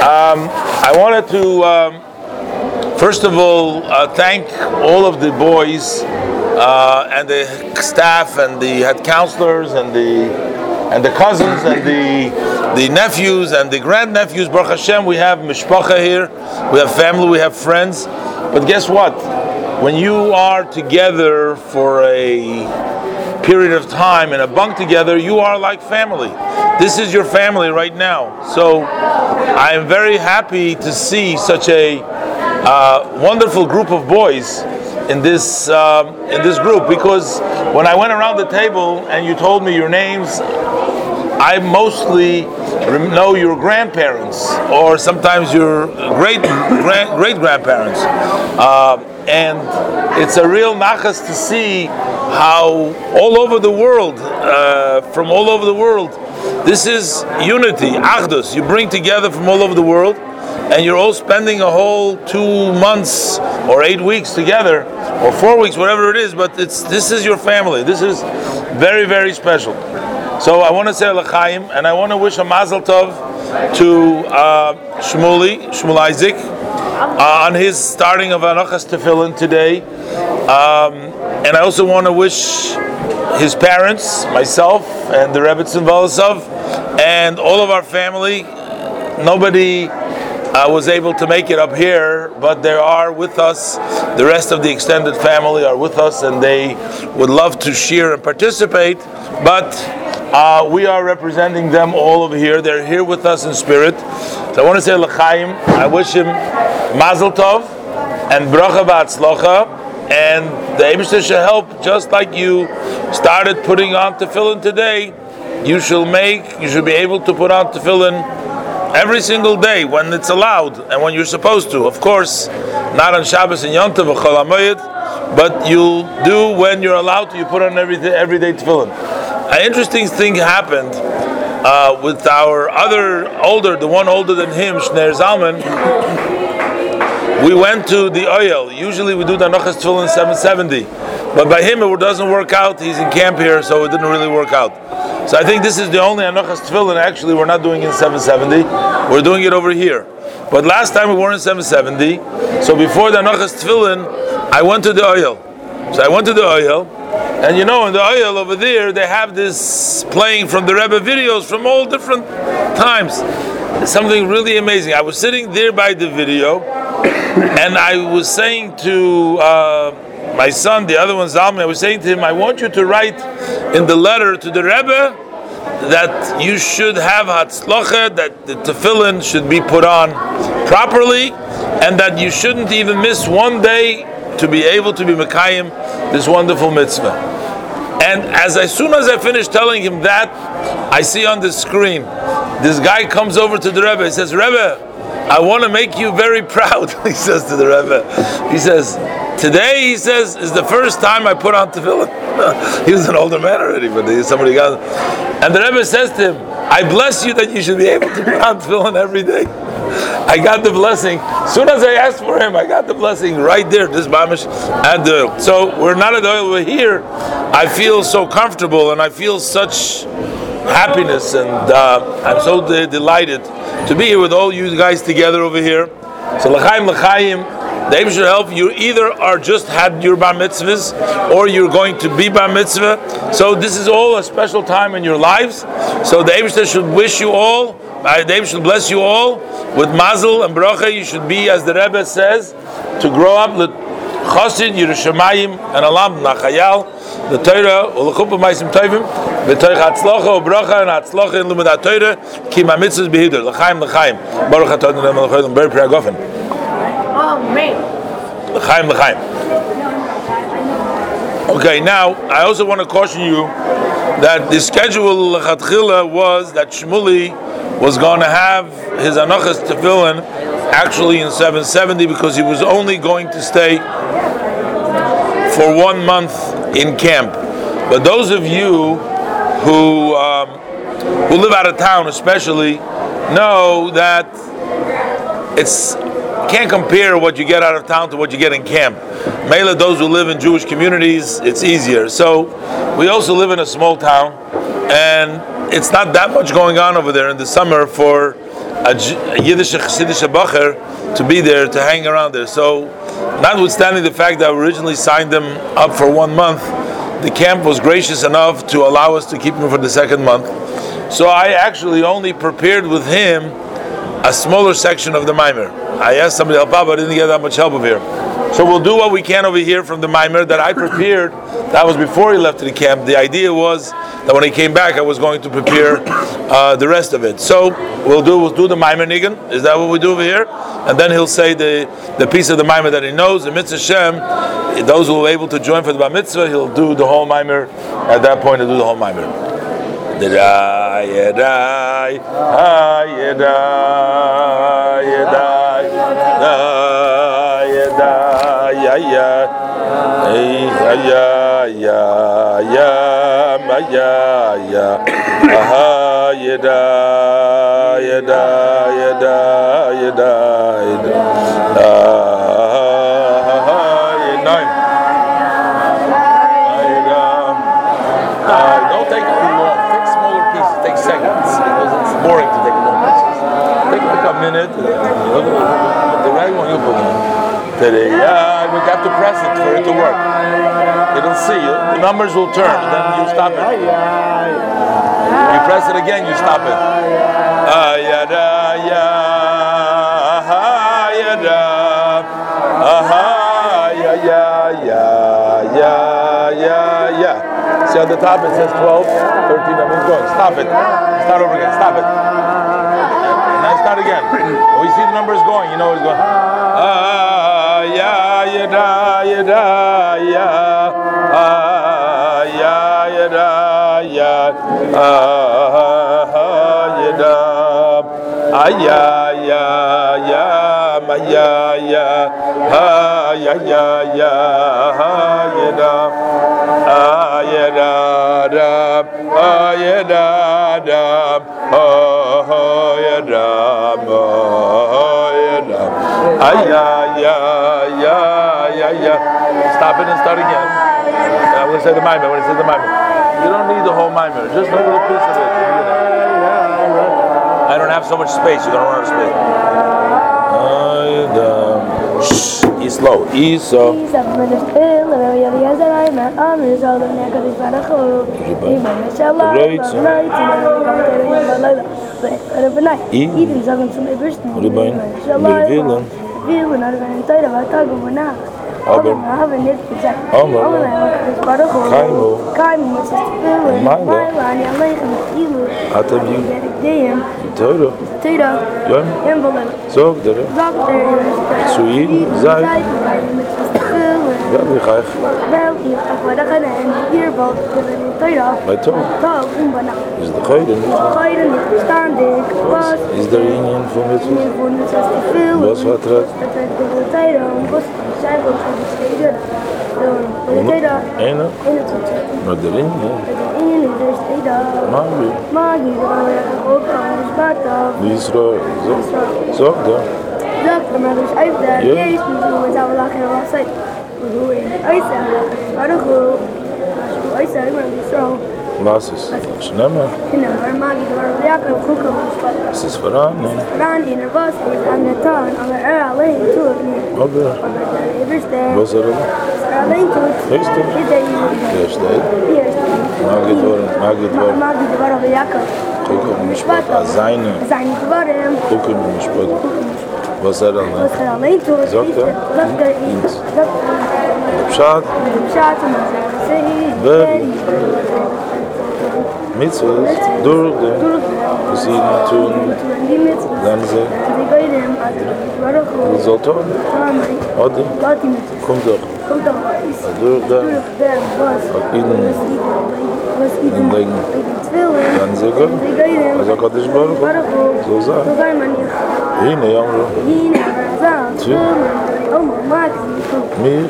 Um, I wanted to, um, first of all, uh, thank all of the boys uh, and the staff and the head counselors and the and the cousins and the the nephews and the grandnephews. Baruch Hashem, we have mishpacha here, we have family, we have friends. But guess what? When you are together for a period of time in a bunk together, you are like family. This is your family right now. So I am very happy to see such a uh, wonderful group of boys in this um, in this group because when I went around the table and you told me your names, I mostly know your grandparents or sometimes your great great grandparents, uh, and it's a real nachas to see how all over the world, uh, from all over the world, this is unity, achdus. You bring together from all over the world, and you're all spending a whole two months or eight weeks together, or four weeks, whatever it is. But it's this is your family. This is very very special. So I want to say L'chaim, and I want to wish a Mazel Tov to uh, Shmuli, Shmul Isaac, uh, on his starting of Anachas Tefillin today. Um, and I also want to wish his parents, myself, and the Rebbetzin Volasov, and all of our family. Nobody uh, was able to make it up here, but they are with us. The rest of the extended family are with us, and they would love to share and participate. But uh, we are representing them all over here. They're here with us in spirit. So I want to say L'chaim. I wish him Mazel Tov and Bracha V'atzlocha. And the Abishter shall help, just like you started putting on tefillin today. You shall make, you should be able to put on tefillin every single day when it's allowed and when you're supposed to. Of course, not on Shabbos and Yom Tov but you'll do when you're allowed to. You put on every day, every day tefillin. An interesting thing happened uh, with our other older, the one older than him, Shneur Zalman. We went to the Ohel. Usually we do the Anochas Tefillin 770. But by him it doesn't work out. He's in camp here, so it didn't really work out. So I think this is the only Anochas Tefillin actually we're not doing in 770. We're doing it over here. But last time we were in 770. So before the Anochas Tefillin, I went to the Ohel. So I went to the Ohel. And you know, in the Ohel over there, they have this playing from the Rebbe videos from all different times. something really amazing. I was sitting there by the video, and I was saying to uh, my son, the other one, Zalman, I was saying to him, I want you to write in the letter to the Rebbe that you should have hatzlocha, that the tefillin should be put on properly, and that you shouldn't even miss one day to be able to be Mekayim this wonderful mitzvah. And as, as soon as I finish telling him that, I see on the screen, this guy comes over to the Rebbe. He says, Rebbe, I want to make you very proud. he says to the Rebbe. He says, Today, he says, is the first time I put on tefillin. he was an older man already, but somebody got. And the Rebbe says to him, I bless you that you should be able to put on tefillin every day. I got the blessing. Soon as I asked for him, I got the blessing right there. This mamish and the Ohel. So we're not at Ohel. We're here. I feel so comfortable, and I feel such happiness, and uh, I'm so de- delighted to be here with all you guys together over here. So l'chaim l'chaim. David should help you. Either are just had your bar mitzvahs, or you're going to be bar mitzvah. So this is all a special time in your lives. So the Abishter should wish you all David should bless you all with mazel and bracha. You should be, as the Rebbe says, to grow up the chosid Yerushalayim and alam nachayal the Torah ulachupa ma'asim tovim v'toich hatzlocha ubracha and hatzlocha in lumad haTorah ki ma'mitzvahs behidur l'chaim l'chaim baruch ber priagofen oh l'chaim l'chaim. Okay, now I also want to caution you that the schedule was that Shmuli was going to have his anachas tefillin actually in 770 because he was only going to stay for one month in camp. But those of you who um, who live out of town, especially, know that it's can't compare what you get out of town to what you get in camp. Mainly those who live in Jewish communities, it's easier. So we also live in a small town, and it's not that much going on over there in the summer for a, Yiddish Chassidish Bacher to be there to hang around there. So, notwithstanding the fact that we originally signed them up for one month, the camp was gracious enough to allow us to keep him for the second month. So I actually only prepared with him a smaller section of the mimer. I asked somebody out, but I didn't get that much help over here. So we'll do what we can over here from the mimer that I prepared. That was before he left to the camp. The idea was that when he came back, I was going to prepare uh, the rest of it. So we'll do we'll do the mimer nigan. Is that what we do over here? And then he'll say the, the piece of the mimer that he knows. The mitzvah Shem, those who are able to join for the bar mitzvah, he'll do the whole mimer. At that point, he'll do the whole mimer. Yedai, yedai, yedai, yedai, ya, ya, ma, ya, ya, aha, yedai, yedai, yedai, yedai, yedai, ah, yedai. Uh, don't take too long. Take smaller pieces. Take seconds because it's boring to take long pieces. Take like a minute. The right one you put in. Today, yeah, we have to press it for it to work. It'll see. The numbers will turn. Then you stop it. You press it again. You stop it. See on the top it says 12, 13, I mean going. Stop it. Start over again. Stop it. And then start again. We see the numbers going, you know it's going. Ah, ya ya da ya da ya ah ya ya da ya ya da aya ya ya ma ya ya ha ya ya ya ha ya da ah ya da da ah ya da da oh ya da oh Ah, yeah, yeah, yeah, yeah, yeah. Stop it and start again. I'm going to say the mimer when it says the mimer. You don't need the whole mimer, just a little piece of it. I don't have so much space, you don't will not be in Torah, but Tag of Anah. Aber wir haben nicht gesagt, Aber wir haben nicht gesagt, Kein Mo. Kein Mo, es ist Will, und mein Mo, und ich lege mit Ilu. Hat er mir? Dem. Teiro. Teiro. Dem. Dem Sog der. Sog der. Zu ihm, sei. Sei, يا اخي باوي ولقد hier hierbald kunnen Torah. Bij Torah? Is de Is niet? De geuren niet verstaan dik. Wat? Is er een voor met het? Een van het is wat er? Dat het de Torah was. Zij wil van de steden. Ene? Ene tot. Maar de ring? Ja. De ring is de steden. Magi. Magi. De waren ook aan de is er. Zo. Zo. Zo. Zo. Maar is uit de jezus moeten we het allemaal lachen en zijn. Was ist? Was ist nimmer? Was ist für an? Was ist für an? Was ist für an? Was ist für an? Was ist für an? Was Allein tut. Wisst du? Wie steht? Hier steht. Magi Dora, Magi Dora. Magi Dora, wie Jakob. Kuka, wie mich bat. Ah, seine. Seine Dvarim. Kuka, wie mich bat. Was er allein? Was er allein tut. Sagt er? Sagt er. Sagt er. פשט פשט ווען מיט דור דור זיי נתון לימיט דאן זיי גיידן אַז דאָ זאָלט און אַד קומט דאָ קומט דאָ דור דאָ אין אין דיין dann sehr gut. Also Gott ist bei uns. So sei. Hine, Jamro. Hine, Zah. Zah. Mir.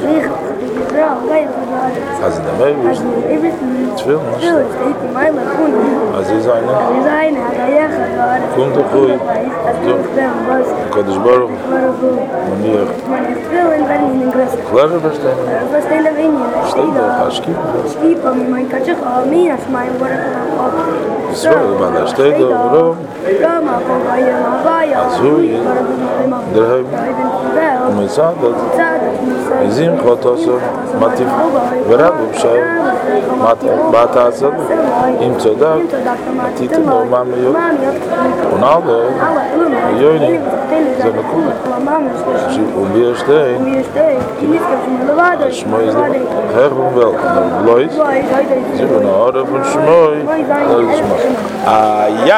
Als in der Meile ist es viel nicht. Als ist eine? Als ist eine, als ich habe. Kommt doch ruhig. Als ich bin, was? Kodisch Baruch. Baruch. Und ihr? Ich will in Berlin in Grösser. Klar, was denn? Was denn da bin ich? Steht doch, als Kiepen. Als Kiepen, mein Katschuch, aber mir, als mein Baruch. Ich will, man, da steht doch, warum? Ja, man, komm, ja, man, ja, man, ja, man, ja, man, ja, izin khotoso mati verab umsha mat batasan im tsodak tit normal yo unado yo ni ze na kuma shi ubi este shmoy ze her bum vel lois ze na ora fun shmoy ay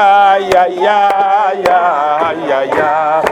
ay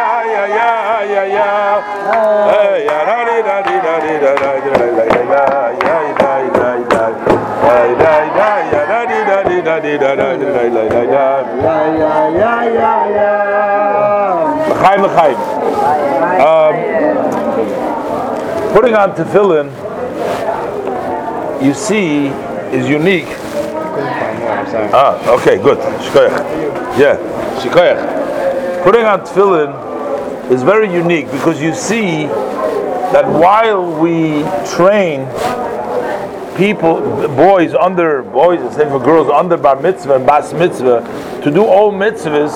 Um, putting on tefillin, you see, is unique. Ah, okay, good. Shikoyach. Yeah, shikoyach. Putting on tefillin is very unique because you see that while we train people, boys under boys, same for girls under bar mitzvah and bas mitzvah, to do all mitzvahs,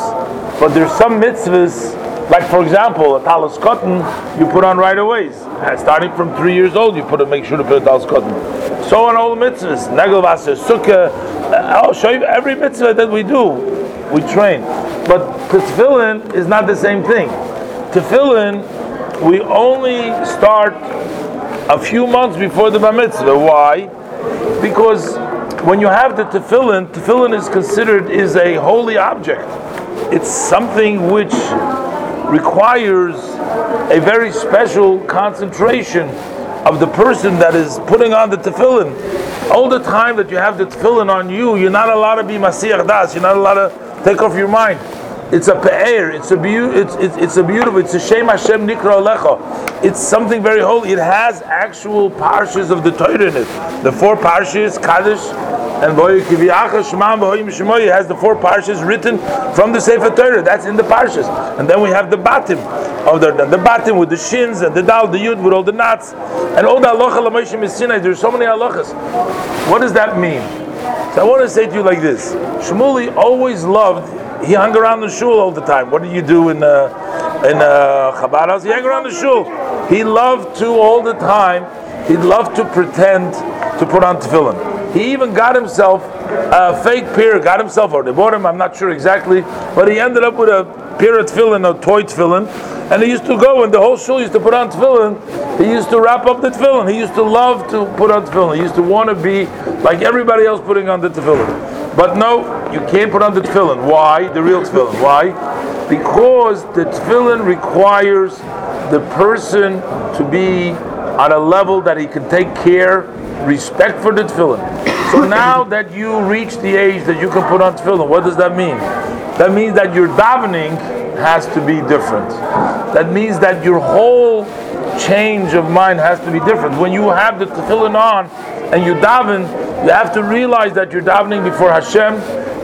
but there's some mitzvahs, like for example, a talis katan you put on right away. Uh, Starting from three years old, you put to make sure to put a talis katan. So on all mitzvahs, negel vaser, sukkah, uh, I'll show you every mitzvah that we do, we train. But tefillin is not the same thing. Tefillin, we only start a few months before the bar mitzvah. Why? Because when you have the tefillin, tefillin is considered is a holy object. It's something which requires a very special concentration of the person that is putting on the tefillin. All the time that you have the tefillin on you, you're not allowed to be masiyach das. You're not allowed to take off your mind. It's a pe'er. It's a beau- it's, it's it's a beautiful. It's a shem Hashem nikra alecha. It's something very holy. It has actual parshas of the Torah in it. The four parshas, Kaddish, and Boy Kiviacha Shema Boyim Shemoy has the four parshas written from the Sefer Torah. That's in the parshas. And then we have the batim oh, of the the batim with the shins and the dal, the yud with all the knots, and all the halacha l'moishim is sinai. There's so many halachas. What does that mean? So I want to say to you like this: Shmuli always loved. He hung around the shul all the time. What did you do in uh, in uh, Chabad house? He hung around the shul. He loved to all the time. He loved to pretend to put on tefillin. He even got himself a fake pair. Got himself, or they bought him. I'm not sure exactly, but he ended up with a of tefillin, a toy tefillin, and he used to go and the whole shul used to put on tefillin. He used to wrap up the tefillin. He used to love to put on tefillin. He used to want to be like everybody else putting on the tefillin. But no, you can't put on the tefillin. Why? The real tefillin. Why? Because the tefillin requires the person to be on a level that he can take care, respect for the tefillin. So now that you reach the age that you can put on tefillin, what does that mean? That means that you're davening has to be different. That means that your whole change of mind has to be different. When you have the tefillin on and you daven, you have to realize that you're davening before Hashem,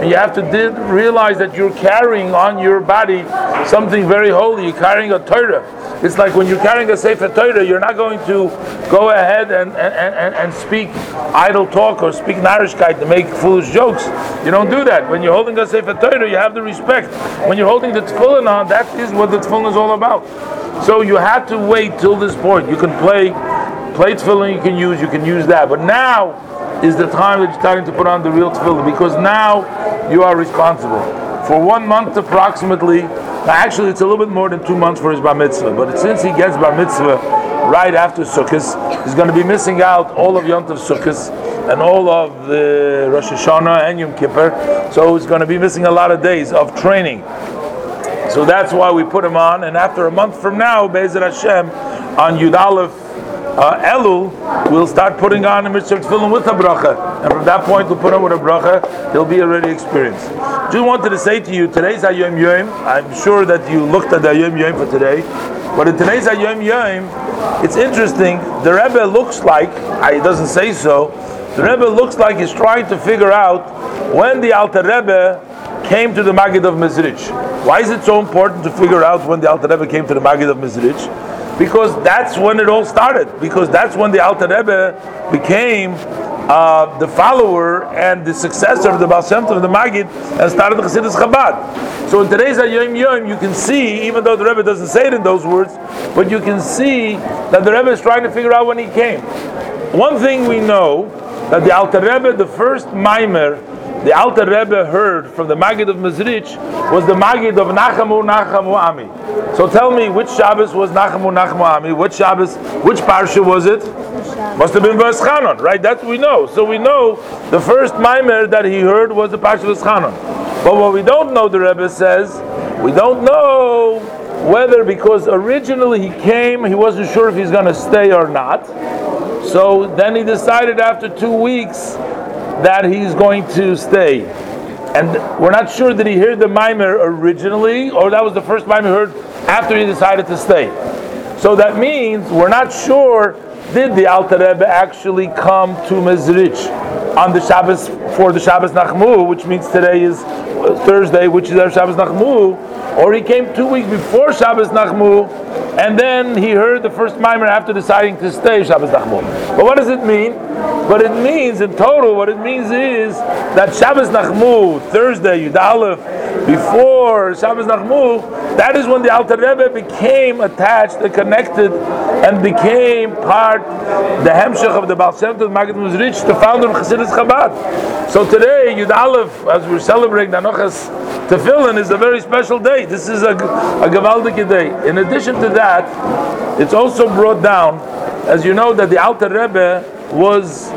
and you have to did realize that you're carrying on your body something very holy. You're carrying a Torah. It's like when you're carrying a Sefer Torah, you're not going to go ahead and, and, and, and speak idle talk or speak narishkeit to make foolish jokes. You don't do that. When you're holding a Sefer Torah, you have the respect. When you're holding the tefillin on, that is what the tefillin is all about. So you have to wait till this point. You can play, play tefillin, you can use, you can use that. But now is the time that you're starting to put on the real tefillin because now you are responsible. For one month approximately, actually it's a little bit more than two months for his bar mitzvah, but since he gets bar mitzvah right after Sukkot, he's going to be missing out all of Yom Tov Sukkot and all of the Rosh Hashanah and Yom Kippur, so he's going to be missing a lot of days of training. So that's why we put him on. And after a month from now, Be'ezrat Hashem, on Yud Aleph uh, Elul, we'll start putting on a mitzvah tefillin with a bracha. And from that point, we'll put on with a bracha. He'll be already experienced. Just wanted to say to you, today's Hayom Yom. I'm sure that you looked at the Hayom Yom for today. But in today's Ayom Yom, it's interesting. The Rebbe looks like, it doesn't say so, the Rebbe looks like he's trying to figure out when the Alter Rebbe came to the Magid of Mezrich. Why is it so important to figure out when the Alter Rebbe came to the Magid of Mezrich? Because that's when it all started. Because that's when the Alter Rebbe became uh, the follower and the successor of the Baal Tov, the Magid, and started the Chassidus Chabad. So in today's Yom Yom, you can see, even though the Rebbe doesn't say it in those words, but you can see that the Rebbe is trying to figure out when he came. One thing we know that the Alter Rebbe, the first mimer the Alter Rebbe heard from the Magid of Mezrich was the Magid of Nachamu Nachamu Ami. So tell me, which Shabbos was Nachamu Nachamu Ami? Which Shabbos, which Parsha was it? Must have been Veschanon, right? That's what we know. So we know the first Maimer that he heard was the Parsha Veschanon. But what we don't know, the Rebbe says, we don't know whether because originally he came, he wasn't sure if he's going to stay or not. So then he decided after two weeks that he's going to stay. And we're not sure that he heard the mimer originally, or that was the first mimer heard after he decided to stay. So that means we're not sure did the Alter Rebbe actually come to Mezrich on the Shabbos for the Shabbos Nachmu, which means today is Thursday, which is our Shabbos Nachmu, or he came two weeks before Shabbos Nachmu, and then he heard the first mimer after deciding to stay Shabbos Nachmu. But what does it mean? What it means in total, what it means is that Shabbos Nachmu, Thursday, Yud Aleph, before Shabbos Nachmu, that is when the Alter Rebbe became attached and connected and became part, the Hemshech of the Baal Shem Tov, Magid Mezrich, the founder of Chassidus Chabad. So today, Yud Aleph, as we're celebrating the Anochas Tefillin, is a very special day. This is a, a Gavaldik day. In addition to that, it's also brought down, as you know, that the Alter Rebbe was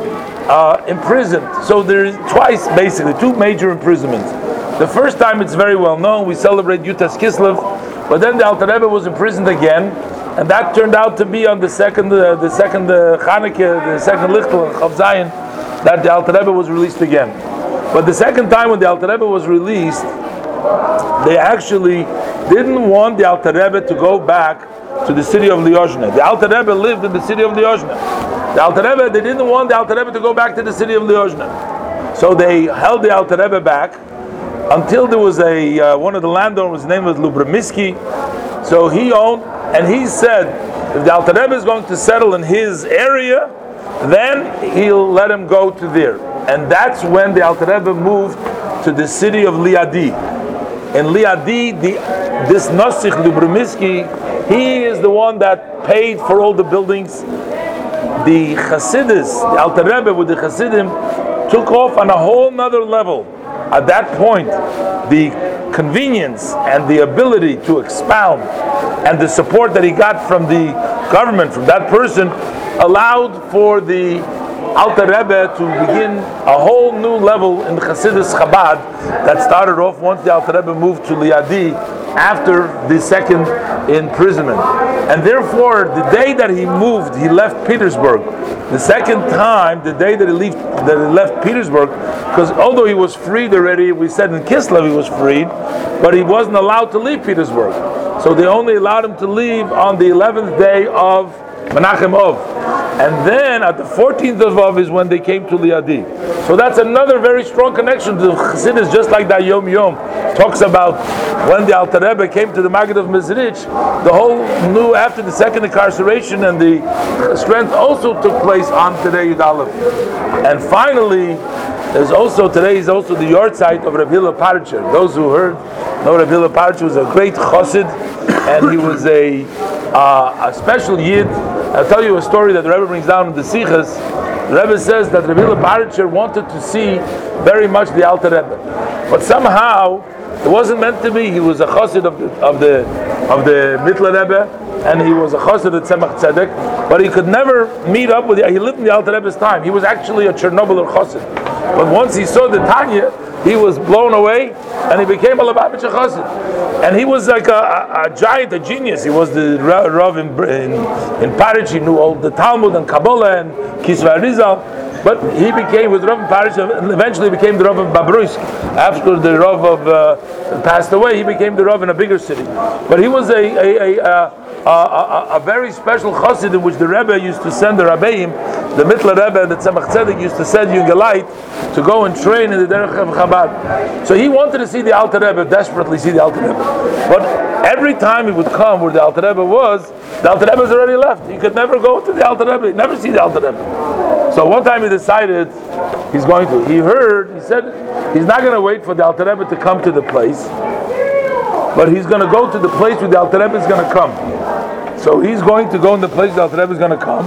uh, imprisoned. So there's twice, basically, two major imprisonments. The first time it's very well known, we celebrate Yutas Kislev, but then the Alter Rebbe was imprisoned again, and that turned out to be on the second, uh, the second uh, Chanukah, the second Lichtel, Zayin, that the Alter Rebbe was released again. But the second time when the Alter Rebbe was released, they actually didn't want the Alter Rebbe to go back to the city of Liozna. The Alter Rebbe lived in the city of Liozna. The Alter Rebbe, they didn't want the Alter Rebbe to go back to the city of Liozna. So they held the Alter Rebbe back until there was a uh, one of the landowners, his name was Lubomirski. So he owned, and he said, if the Alter Rebbe is going to settle in his area, then he'll let him go to there. And that's when the Alter Rebbe moved to the city of Liadi. In Liadi, the, this Nosich Lubomirski, he is the one that paid for all the buildings. The Hasidus, the Alter Rebbe with the Hasidim, took off on a whole nother level. At that point, the convenience and the ability to expound and the support that he got from the government, from that person, allowed for the Alter Rebbe to begin a whole new level in the Chassidus Chabad that started off once the Alter Rebbe moved to Liadi after the second imprisonment. And therefore, the day that he moved, he left Petersburg. The second time, the day that he, left, that he left Petersburg, because although he was freed already, we said in Kislev he was freed, but he wasn't allowed to leave Petersburg. So they only allowed him to leave on the 11th day of Menachem Ov. And then at the 14th of Av is when they came to Liadi. So that's another very strong connection to Chassidus, just like that Yom Yom talks about when the Alter Rebbe came to the Maggid of Mezrich, the whole new, after the second incarceration and the strength also took place on today Yud Aleph. And finally, there's also, today is also the yard site of Rav Hillel Paritcher. Those who heard know Rav Hillel Paritcher was a great chassid, and he was a, uh, a special yid I'll tell you a story that the Rebbe brings down in the Sichas. The Rebbe says that Rabbi Paritcher wanted to see very much the Alter Rebbe, but somehow it wasn't meant to be. He was a chassid of the of the of the Mittler Rebbe, and he was a chassid at Tzemach Tzedek, but he could never meet up with. The, he lived in the Alter Rebbe's time. He was actually a Chernobyl chassid, but once he saw the Tanya, he was blown away, and he became a Lubavitch chassid and he was like a, a, a, giant, a genius. He was the Rav in, in, in Paritch. He knew all the Talmud and Kabbalah and Kisva Rizal. But he became with Rav Paritch, and eventually became the Rav of Babruisk. After the Rav of uh, passed away, he became the Rav in a bigger city. But he was a a, a, a, a, a very special chassid in which the Rebbe used to send the Rabbeim, the Mittler Rebbe the Tzemach Tzedek used to send Yungelite to go and train in the Derech of Chabad. So he wanted to see the Alter Rebbe, desperately see the Alter Rebbe. But every time he would come where the Alter Rebbe was, the Alter Rebbe was already left. He could never go to the Alter Rebbe, never see the Alter Rebbe. So one time he decided he's going to. He heard, he said, he's not going to wait for the Alter Rebbe to come to the place, but he's going to go to the place where the Alter Rebbe is going to come. So he's going to go in the place the Alter Rebbe is going to come.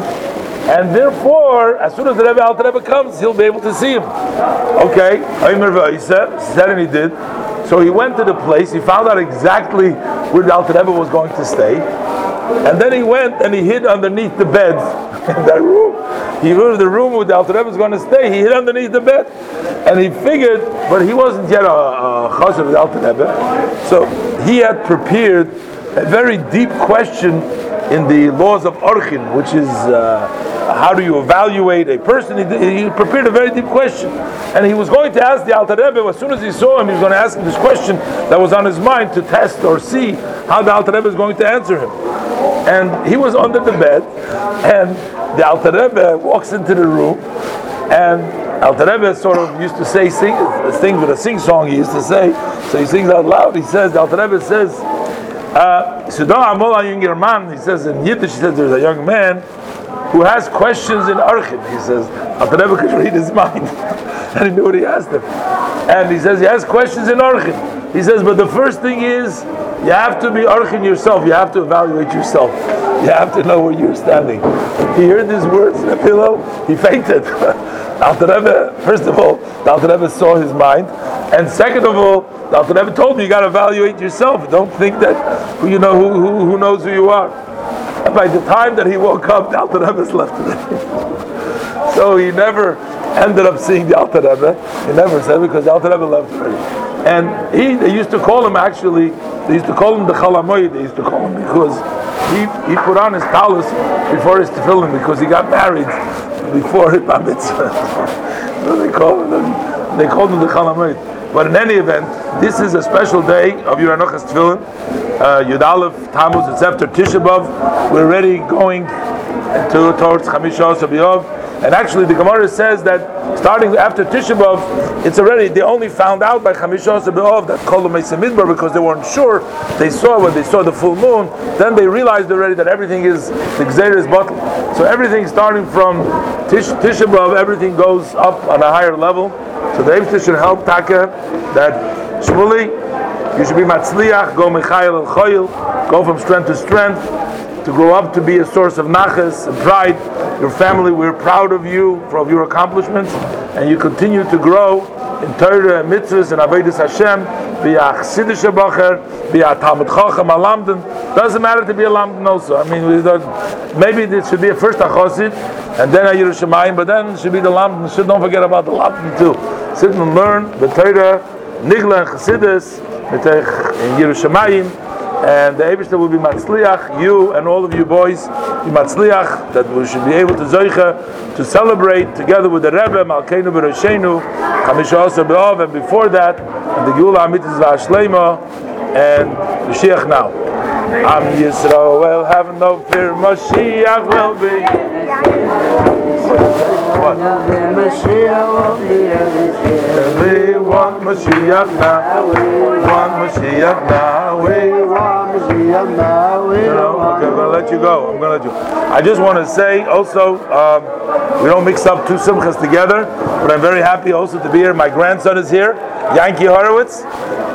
And therefore, as soon as the Rebbe Alter Rebbe comes, he'll be able to see him. Okay, he said and he did. So he went to the place, he found out exactly where the Alter Rebbe was going to stay. And then he went and he hid underneath the bed in that room. He knew the room where the Alter Rebbe was going to stay. He hid underneath the bed, and he figured, but he wasn't yet a, a of the Alter Rebbe, so he had prepared a very deep question in the laws of Orchin, which is uh, how do you evaluate a person. He, he, prepared a very deep question, and he was going to ask the Alter Rebbe as soon as he saw him. He was going to ask him this question that was on his mind to test or see how the Alter Rebbe is going to answer him. And he was under the bed, and the Alter Rebbe walks into the room, and Alter Rebbe sort of used to say sing, things with a sing song he used to say. So he sings out loud. He says, the Alter Rebbe says, uh, he says in Yiddish, he says there's a young man who has questions in Archim. He says, Rebbe could read his mind. and he knew what he asked him. And he says he has questions in Archim. He says, but the first thing is, you have to be Archin yourself. You have to evaluate yourself. You have to know where you're standing. He heard these words in a pillow. He fainted. Rebbe, first of all, Alter saw his mind. And second of all, Alter told me you got to evaluate yourself. Don't think that you know who, who, who knows who you are. And by the time that he woke up, the Alter Rebbe's left him. so he never ended up seeing the Alter Rebbe. He never said because the Alter Rebbe left already. And he, they used to call him actually, they used to call him the Chalamoy, they used to call him because he, he put on his talus before his tefillin because he got married before his bar mitzvah. so they called him, they called him the Chalamoy. But in any event, this is a special day of Yur Hanochas Tefillin. Uh, Yud Tammuz, it's after Tisha B'Av. We're already going to, towards Chamisha B'Av. And actually, the Gemara says that starting after Tisha B'Av, it's already, they only found out by Chamisha B'Av that Kol Midbar because they weren't sure. They saw when they saw the full moon, then they realized already that everything is, the Gzeir is bottled. So everything starting from Tish, everything goes up on a higher level. So the Eibster should help Taka that Shmuli, you should be Matzliach, go Michael and Choyil, go from strength to strength, to grow up to be a source of nachas and pride. Your family, we're proud of you for of your accomplishments, and you continue to grow in Torah and mitzvahs and Avedis Hashem, be a Chassidish Bacher, be a Talmud Chacham, a Lamdan. Doesn't matter to be a Lamdan also. I mean, maybe it should be a first a and then a Yerushalayim, but then it should be the Lamdan. Should don't forget about the Lamdan too. Sit and learn the Torah, Nigla and Chassidus, in Yerushalayim, and the Eberster will be Matzliach, you and all of you boys, be Matzliach, that we should be able to Zoicha, to celebrate together with the Rebbe, Malkeinu Beroshenu, Chamisha Asa Be'ov, and before that, and the Gula Amitis V'Ashleima, and Mashiach now. Am Yisrael, have no fear, Mashiach will be. What? Mashiach. We want Mashiach now. Want Mashiach now. Okay, I'm going to let you go. I'm going to let you. I just want to say also, um, we don't mix up two simchas together, but I'm very happy also to be here. My grandson is here, Yankee Horowitz,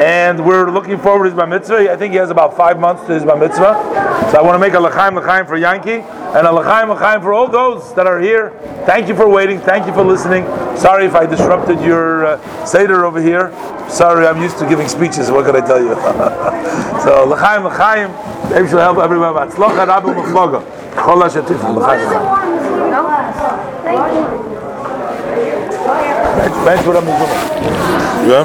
and we're looking forward to his bar mitzvah. I think he has about five months to his bar mitzvah. So I want to make a l'chaim l'chaim for Yankee and a l'chaim l'chaim for all those that are here. Thank you for waiting. Thank you for listening. Sorry if I disrupted your uh, seder over here. Sorry, I'm used to giving speeches. What can I tell you? so l'chaim l'chaim. Maybe she'll help everyone. Batzlocha rabu mufloga. Chol hashatif l'chaim l'chaim. Bench, bench, what I'm Yeah.